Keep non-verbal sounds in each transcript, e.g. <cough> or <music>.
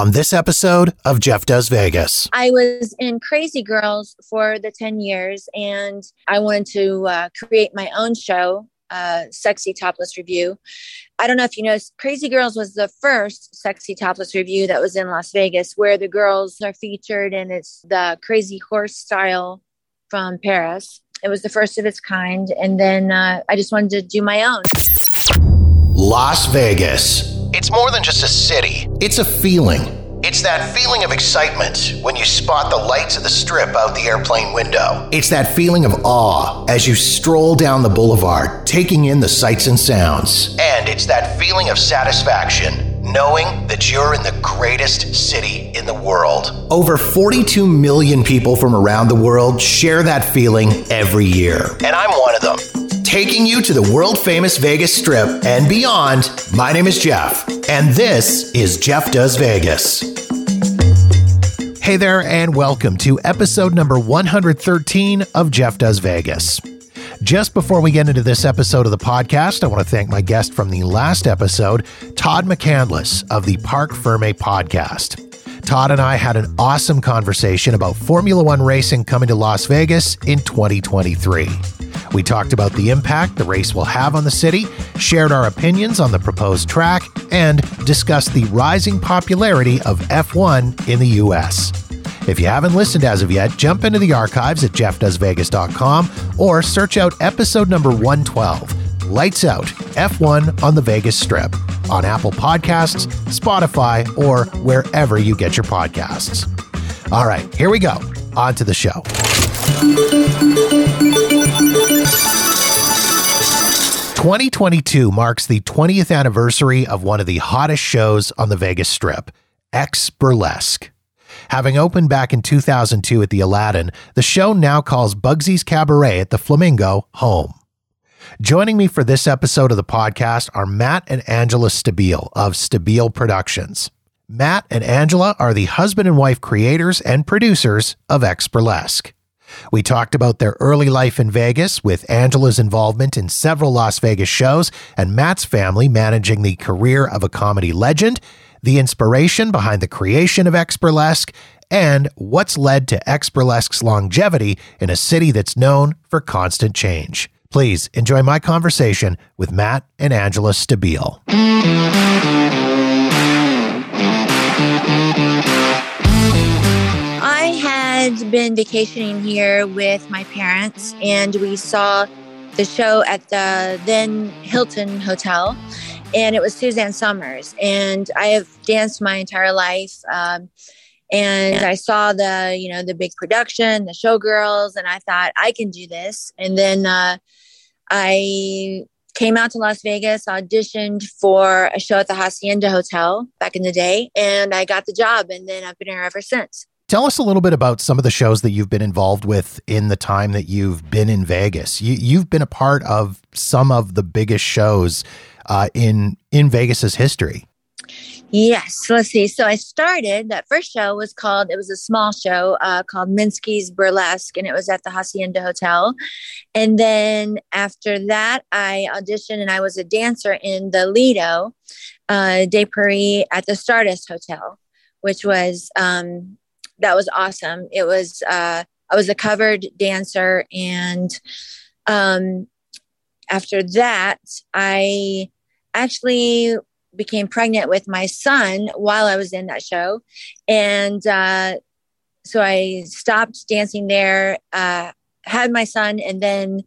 on this episode of Jeff Does Vegas. I was in Crazy Girls for the 10 years and I wanted to uh, create my own show, uh, Sexy Topless Revue. I don't know if you know, Crazy Girls was the first Sexy Topless Revue that was in Las Vegas where the girls are featured and it's the crazy horse style from Paris. It was the first of its kind. And then uh, I just wanted to do my own. Las Vegas. It's more than just a city. It's a feeling. It's that feeling of excitement when you spot the lights of the strip out the airplane window. It's that feeling of awe as you stroll down the boulevard, taking in the sights and sounds. And it's that feeling of satisfaction knowing that you're in the greatest city in the world. Over 42 million people from around the world share that feeling every year. And I'm one of them. Taking you to the world famous Vegas Strip and beyond, my name is Jeff, and this is Jeff Does Vegas. Hey there, and welcome to episode number 113 of Jeff Does Vegas. Just before we get into this episode of the podcast, I want to thank my guest from the last episode, Todd McCandless of the Park Ferme podcast. Todd and I had an awesome conversation about Formula One racing coming to Las Vegas in 2023. We talked about the impact the race will have on the city, shared our opinions on the proposed track, and discussed the rising popularity of F1 in the US. If you haven't listened as of yet, jump into the archives at jeffdoesvegas.com or search out episode number 112, Lights Out F1 on the Vegas Strip, on Apple Podcasts, Spotify, or wherever you get your podcasts. All right, here we go. On to the show. 2022 marks the 20th anniversary of one of the hottest shows on the Vegas Strip, X Burlesque. Having opened back in 2002 at the Aladdin, the show now calls Bugsy's Cabaret at the Flamingo home. Joining me for this episode of the podcast are Matt and Angela Stabile of Stabile Productions. Matt and Angela are the husband and wife creators and producers of X Burlesque. We talked about their early life in Vegas with Angela's involvement in several Las Vegas shows and Matt's family managing the career of a comedy legend, the inspiration behind the creation of X and what's led to X longevity in a city that's known for constant change. Please enjoy my conversation with Matt and Angela Stabile. Had been vacationing here with my parents, and we saw the show at the then Hilton Hotel, and it was Suzanne Somers. And I have danced my entire life. Um, and I saw the, you know, the big production, the showgirls, and I thought I can do this. And then uh, I came out to Las Vegas, auditioned for a show at the Hacienda Hotel back in the day, and I got the job. And then I've been here ever since. Tell us a little bit about some of the shows that you've been involved with in the time that you've been in Vegas. You, have been a part of some of the biggest shows uh, in in Vegas's history. Yes, let's see. So I started that first show was called. It was a small show uh, called Minsky's Burlesque, and it was at the Hacienda Hotel. And then after that, I auditioned and I was a dancer in the Lido uh, de Paris at the Stardust Hotel, which was um, that was awesome. It was uh, I was a covered dancer, and um, after that, I actually became pregnant with my son while I was in that show, and uh, so I stopped dancing there. Uh, had my son, and then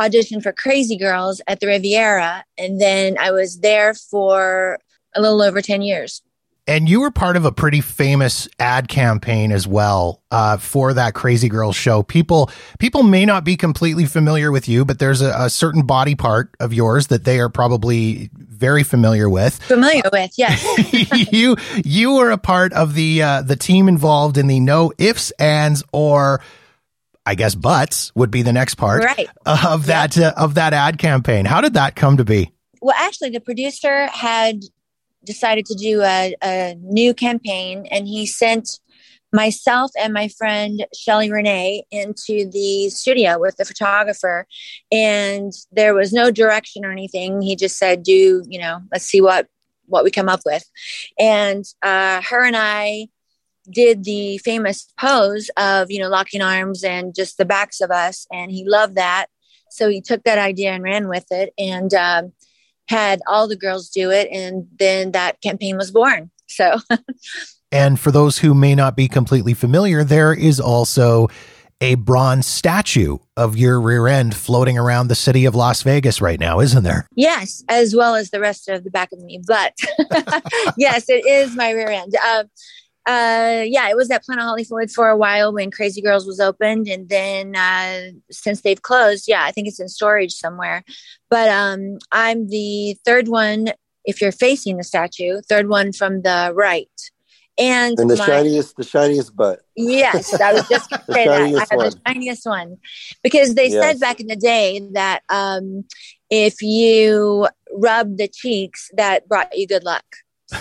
auditioned for Crazy Girls at the Riviera, and then I was there for a little over ten years. And you were part of a pretty famous ad campaign as well uh, for that Crazy Girls show. People people may not be completely familiar with you, but there's a, a, certain body part of yours that they are probably very familiar with. Familiar with, yes. <laughs> you you were a part of the uh, the team involved in the no ifs ands or I guess buts would be the next part right. of that uh, of that ad campaign. How did that come to be? Well, actually, the producer had decided to do a, a new campaign and he sent myself and my friend Shelly Renee into the studio with the photographer and there was no direction or anything. He just said, do, you know, let's see what what we come up with. And uh, her and I did the famous pose of, you know, locking arms and just the backs of us. And he loved that. So he took that idea and ran with it and um, had all the girls do it. And then that campaign was born. So. <laughs> and for those who may not be completely familiar, there is also a bronze statue of your rear end floating around the city of Las Vegas right now, isn't there? Yes, as well as the rest of the back of me. But <laughs> yes, it is my rear end. Uh, uh, yeah, it was at Planet Hollywood for a while when Crazy Girls was opened, and then uh, since they've closed, yeah, I think it's in storage somewhere. But um, I'm the third one. If you're facing the statue, third one from the right. And, and the my, shiniest, the shiniest butt. Yes, I was just <laughs> going to say that. I have the shiniest one because they yes. said back in the day that um, if you rub the cheeks, that brought you good luck.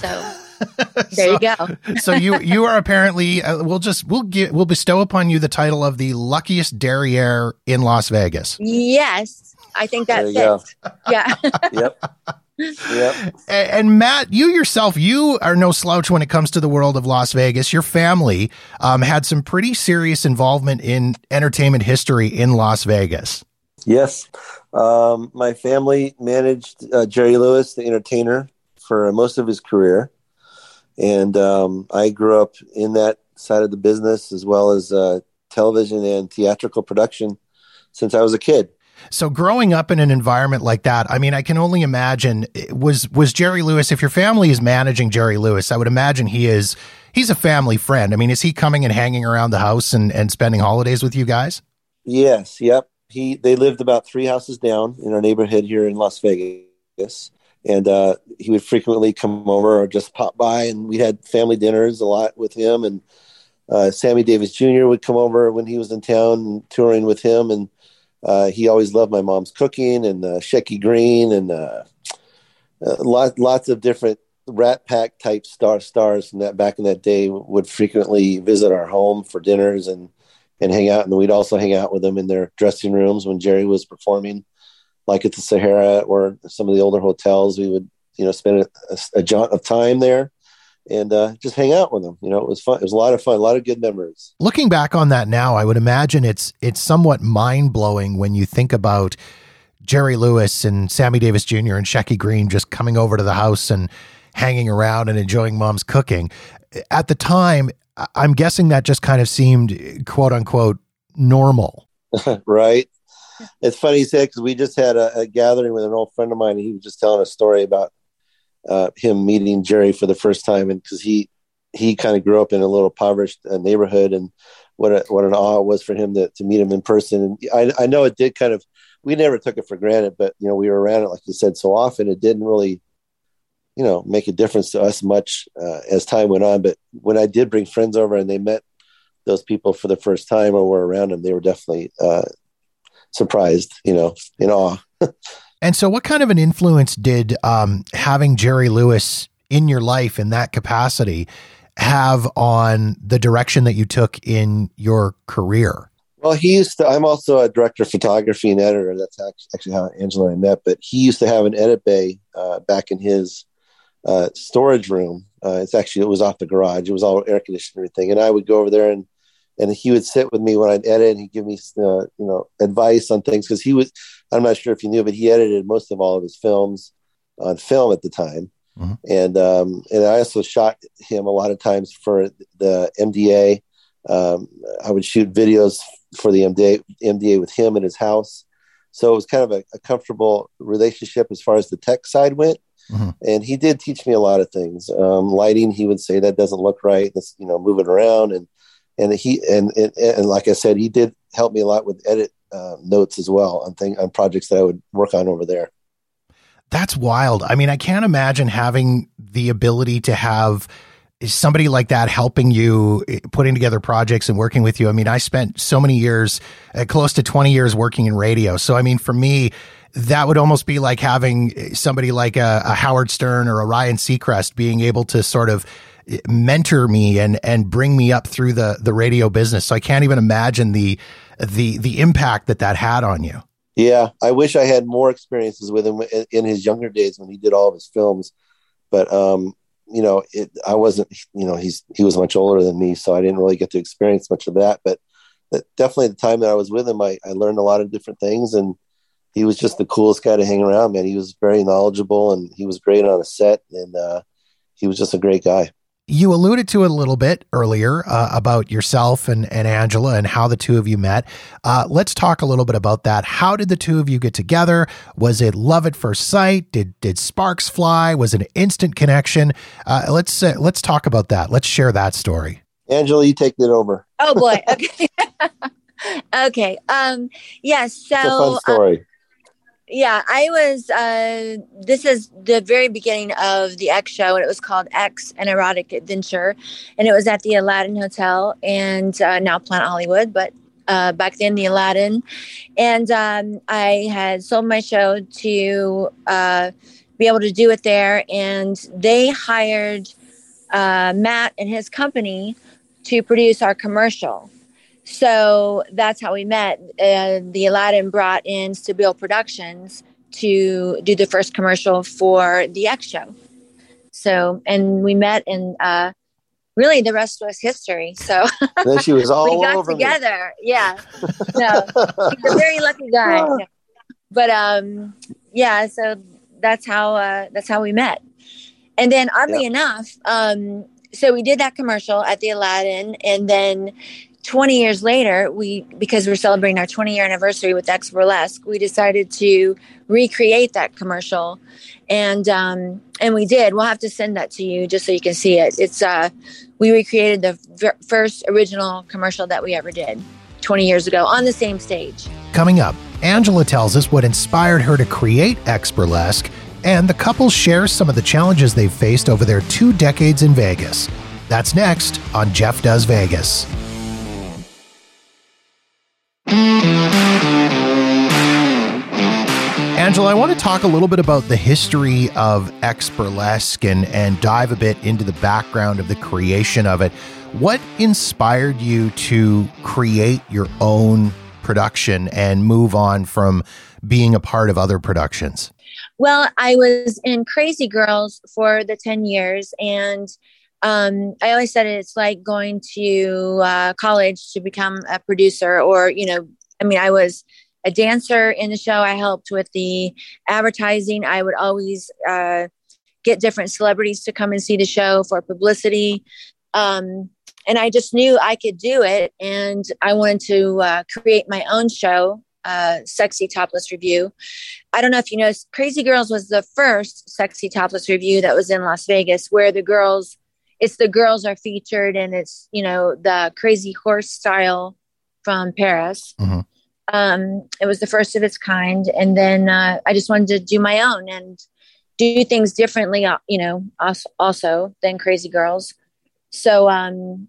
So <laughs> <laughs> there so, you go. <laughs> so you you are apparently uh, we'll just we'll get we'll bestow upon you the title of the luckiest derriere in Las Vegas. Yes, I think that fits. <laughs> Yeah. yep. Yep. And, and, Matt, you yourself, you are no slouch when it comes to the world of Las Vegas. Your family um, had some pretty serious involvement in entertainment history in Las Vegas. Yes. Um, my family managed uh, Jerry Lewis, the entertainer, for most of his career. And um, I grew up in that side of the business as well as uh, television and theatrical production since I was a kid. So growing up in an environment like that, I mean, I can only imagine was was Jerry Lewis. If your family is managing Jerry Lewis, I would imagine he is. He's a family friend. I mean, is he coming and hanging around the house and, and spending holidays with you guys? Yes. Yep. He they lived about three houses down in our neighborhood here in Las Vegas, and uh, he would frequently come over or just pop by, and we had family dinners a lot with him. And uh, Sammy Davis Jr. would come over when he was in town touring with him, and uh, he always loved my mom's cooking and uh, Shecky Greene and uh, uh, lots lots of different Rat Pack type star stars from that back in that day would frequently visit our home for dinners and and hang out. And we'd also hang out with them in their dressing rooms when Jerry was performing, like at the Sahara or some of the older hotels. We would you know spend a, a jaunt of time there and uh, just hang out with them. You know, it was fun. It was a lot of fun, a lot of good memories. Looking back on that now, I would imagine it's it's somewhat mind blowing when you think about Jerry Lewis and Sammy Davis Jr. and Shecky Greene just coming over to the house and hanging around and enjoying mom's cooking. At the time, I'm guessing that just kind of seemed quote unquote normal. <laughs> right. It's funny you say because we just had a, a gathering with an old friend of mine. He was just telling a story about uh, him meeting Jerry for the first time, and because he he kind of grew up in a little impoverished uh, neighborhood, and what a, what an awe it was for him to, to meet him in person. And I, I know it did kind of we never took it for granted, but you know we were around it like you said so often. It didn't really you know make a difference to us much uh, as time went on. But when I did bring friends over and they met those people for the first time or were around them, they were definitely uh, surprised, you know, in awe. <laughs> And so, what kind of an influence did um, having Jerry Lewis in your life in that capacity have on the direction that you took in your career? Well, he used to. I'm also a director of photography and editor. That's actually how Angela and I met. But he used to have an edit bay uh, back in his uh, storage room. Uh, it's actually it was off the garage. It was all air conditioned and everything. And I would go over there and and he would sit with me when I'd edit. and He'd give me uh, you know advice on things because he was I'm not sure if you knew, but he edited most of all of his films on film at the time. Mm-hmm. And um, and I also shot him a lot of times for the MDA. Um, I would shoot videos for the MDA, MDA with him in his house. So it was kind of a, a comfortable relationship as far as the tech side went. Mm-hmm. And he did teach me a lot of things. Um, lighting, he would say that doesn't look right. That's you know moving around, and and he and, and and like I said, he did help me a lot with edit uh, notes as well on thing on projects that I would work on over there. That's wild. I mean, I can't imagine having the ability to have somebody like that helping you eh, putting together projects and working with you. I mean, I spent so many years, uh, close to 20 years working in radio. So, I mean, for me, that would almost be like having eh, somebody like a, a Howard Stern or a Ryan Seacrest being able to sort of mentor me and and bring me up through the the radio business. So I can't even imagine the the the impact that that had on you. Yeah, I wish I had more experiences with him in his younger days when he did all of his films. but um, you know, it, I wasn't, you know, he's he was much older than me, so I didn't really get to experience much of that. But that, definitely, the time that I was with him, I, I learned a lot of different things, and he was just the coolest guy to hang around. Man, he was very knowledgeable, and he was great on a set, and uh, he was just a great guy. You alluded to it a little bit earlier uh, about yourself and, and Angela and how the two of you met. Uh, let's talk a little bit about that. How did the two of you get together? Was it love at first sight? Did did sparks fly? Was it an instant connection? Uh, let's uh, let's talk about that. Let's share that story. Angela, you take it over. Oh boy. <laughs> Okay. okay. Um. Yes. Yeah, so. It's a fun story. Um, yeah, I was. Uh, this is the very beginning of the X show, and it was called X: An Erotic Adventure, and it was at the Aladdin Hotel, and uh, now Planet Hollywood, but uh, back then the Aladdin, and um, I had sold my show to uh, be able to do it there, and they hired uh, Matt and his company to produce our commercial. So that's how we met. Uh, the Aladdin brought in Stabile Productions to do the first commercial for the X show. So, and we met, and uh, really the rest was history. So <laughs> then she was all we got together. Me. Yeah, <laughs> no, he's a very lucky guy. But um, yeah, so that's how uh, that's how we met. And then, oddly yeah. enough, um, so we did that commercial at the Aladdin, and then 20 years later, we because we're celebrating our 20 year anniversary with X Burlesque, we decided to recreate that commercial, and um, and we did. We'll have to send that to you just so you can see it. It's uh, we recreated the v- first original commercial that we ever did 20 years ago on the same stage. Coming up, Angela tells us what inspired her to create X Burlesque, and the couple shares some of the challenges they've faced over their two decades in Vegas. That's next on Jeff Does Vegas. Angela, I want to talk a little bit about the history of X Burlesque and, and dive a bit into the background of the creation of it. What inspired you to create your own production and move on from being a part of other productions? Well, I was in Crazy Girls for the 10 years, and um, I always said it's like going to uh, college to become a producer, or, you know, I mean, I was a dancer in the show. I helped with the advertising. I would always uh, get different celebrities to come and see the show for publicity. Um, and I just knew I could do it. And I wanted to uh, create my own show, uh, Sexy Topless Revue. I don't know if you know, Crazy Girls was the first Sexy Topless Revue that was in Las Vegas, where the girls, it's the girls are featured and it's, you know, the crazy horse style from Paris. Mm-hmm. Um, it was the first of its kind. And then uh, I just wanted to do my own and do things differently, uh, you know, also than Crazy Girls. So um,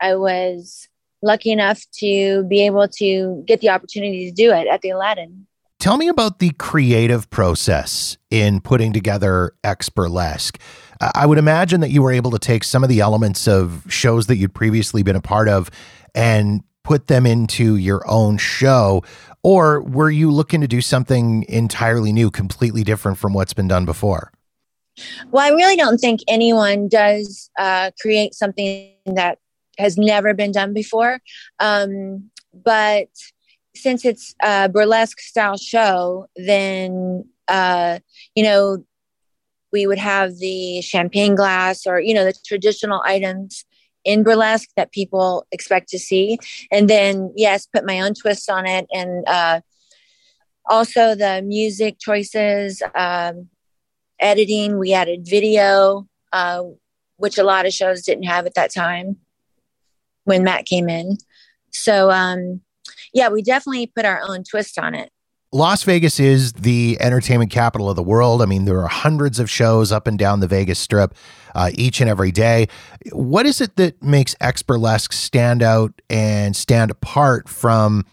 I was lucky enough to be able to get the opportunity to do it at the Aladdin. Tell me about the creative process in putting together X Burlesque. I would imagine that you were able to take some of the elements of shows that you'd previously been a part of and put them into your own show? Or were you looking to do something entirely new, completely different from what's been done before? Well, I really don't think anyone does uh, create something that has never been done before. Um, but since it's a burlesque style show, then, uh, you know, we would have the champagne glass or, you know, the traditional items in burlesque that people expect to see. And then, yes, put my own twist on it. And uh, also the music choices, um, editing, we added video, uh, which a lot of shows didn't have at that time when Matt came in. So, um, yeah, we definitely put our own twist on it. Las Vegas is the entertainment capital of the world. I mean, there are hundreds of shows up and down the Vegas Strip uh, each and every day. What is it that makes X Burlesque stand out and stand apart from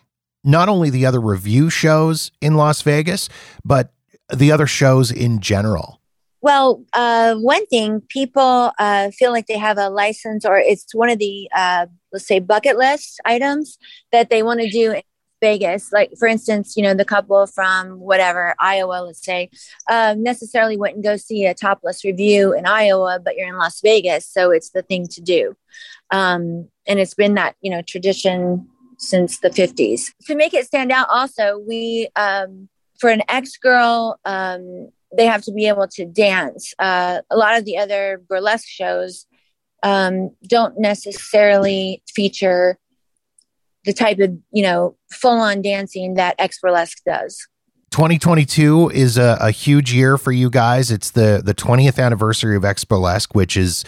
not only the other revue shows in Las Vegas, but the other shows in general? Well, uh, one thing people uh, feel like they have a license, or it's one of the uh, let's say bucket list items that they want to do Vegas. Like for instance, you know, the couple from whatever Iowa, let's say, um, necessarily wouldn't go see a topless revue in Iowa, but you're in Las Vegas, so it's the thing to do. Um, and it's been that you know tradition since the 50s. To make it stand out, also we um, for an X girl, Um, they have to be able to dance. Uh, a lot of the other burlesque shows um, don't necessarily feature the type of you know full on dancing that X Burlesque does. 2022 is a, a, huge year for you guys. It's the the 20th anniversary of X Burlesque, which is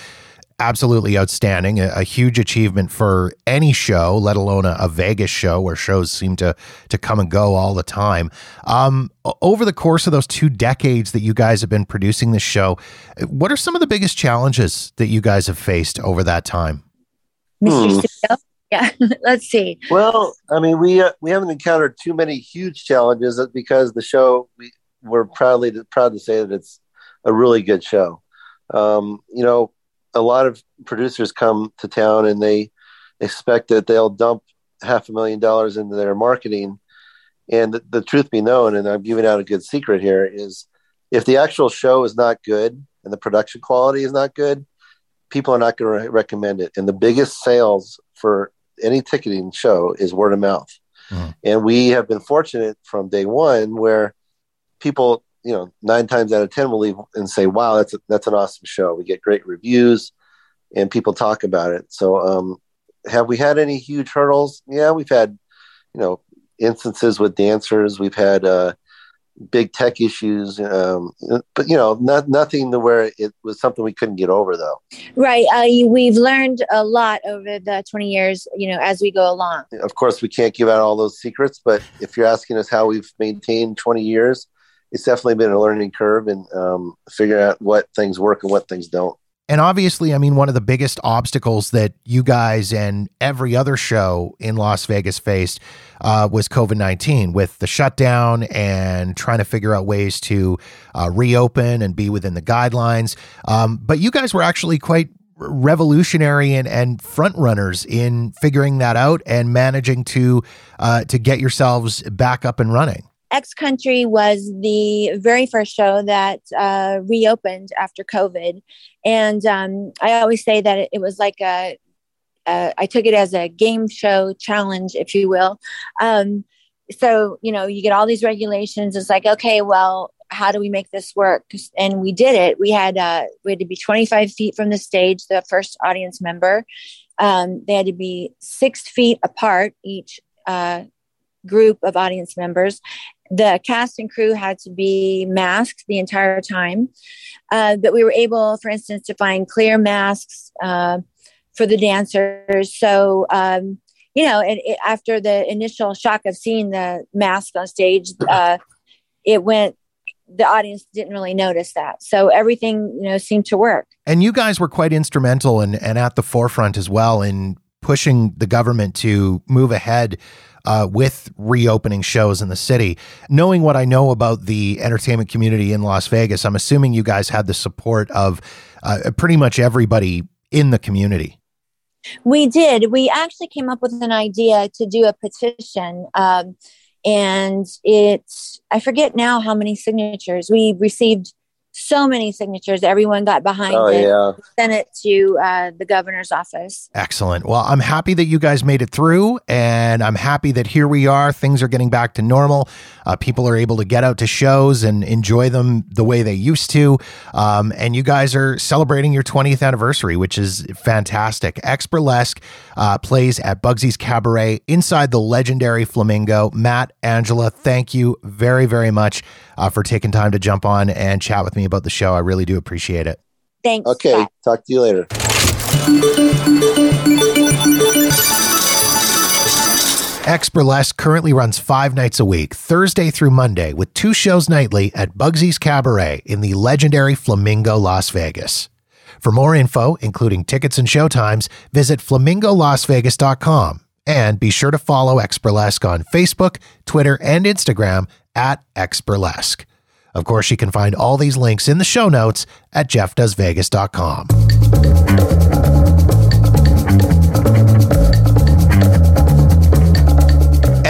absolutely outstanding. A, a, huge achievement for any show, let alone a, a, Vegas show where shows seem to to come and go all the time. Um, over the course of those two decades that you guys have been producing this show, what are some of the biggest challenges that you guys have faced over that time? Hmm. Yeah, <laughs> let's see. Well, I mean, we uh, we haven't encountered too many huge challenges because the show we we're proudly proud to say that it's a really good show. Um, you know, a lot of producers come to town and they expect that they'll dump half a million dollars into their marketing. And the, the truth be known, and I'm giving out a good secret here, is if the actual show is not good and the production quality is not good, people are not going to recommend it. And the biggest sales for any ticketing show is word of mouth. Mm-hmm. And we have been fortunate from day one where people you know, nine times out of ten will leave and say, "Wow, that's a, that's an awesome show." We get great reviews, and people talk about it. So, um, have we had any huge hurdles? Yeah, we've had, you know, instances with dancers. We've had uh, big tech issues, um, but you know, not, nothing to where it was something we couldn't get over, though. Right. Uh, we've learned a lot over the twenty years. You know, as we go along. Of course, we can't give out all those secrets, but if you're asking us how we've maintained twenty years it's definitely been a learning curve and um, figuring out what things work and what things don't. And obviously, I mean, one of the biggest obstacles that you guys and every other show in Las Vegas faced uh, was COVID 19 with the shutdown and trying to figure out ways to uh, reopen and be within the guidelines. Um, but you guys were actually quite revolutionary and, and front runners in figuring that out and managing to uh, to get yourselves back up and running. X Country was the very first show that uh, reopened after COVID. And um, I always say that it, was like a, a, I took it as a game show challenge, if you will. Um, so, you know, you get all these regulations. It's like, okay, well, how do we make this work? And we did it. We had uh, we had to be 25 feet from the stage, the first audience member. Um, they had to be six feet apart each uh, group of audience members the cast and crew had to be masked the entire time. Uh, but we were able, for instance, to find clear masks uh, for the dancers. So, um, you know, it, it, after the initial shock of seeing the mask on stage, uh, it went. The audience didn't really notice that, so everything you know seemed to work. And you guys were quite instrumental and and at the forefront as well in pushing the government to move ahead uh, with reopening shows in the city. Knowing what I know about the entertainment community in Las Vegas, I'm assuming you guys had the support of uh, pretty much everybody in the community. We did. We actually came up with an idea to do a petition. Um, and it's, I forget now how many signatures. We received so many signatures. Everyone got behind oh, it. Yeah. Sent it to uh, the governor's office. Excellent. Well, I'm happy that you guys made it through, and I'm happy that here we are. Things are getting back to normal. Uh, people are able to get out to shows and enjoy them the way they used to. Um, and you guys are celebrating your 20th anniversary, which is fantastic. X Burlesque uh, plays at Bugsy's Cabaret inside the legendary Flamingo. Matt, Angela, thank you very, very much uh, for taking time to jump on and chat with me about the show. I really do appreciate it. Thanks. Okay. Bye. Talk to you later. X Burlesque currently runs five nights a week, Thursday through Monday, with two shows nightly at Bugsy's Cabaret in the legendary Flamingo, Las Vegas. For more info, including tickets and showtimes, visit flamingolasvegas.com and be sure to follow X Burlesque on Facebook, Twitter, and Instagram at X Burlesque. Of course, you can find all these links in the show notes at jeffdoesvegas.com.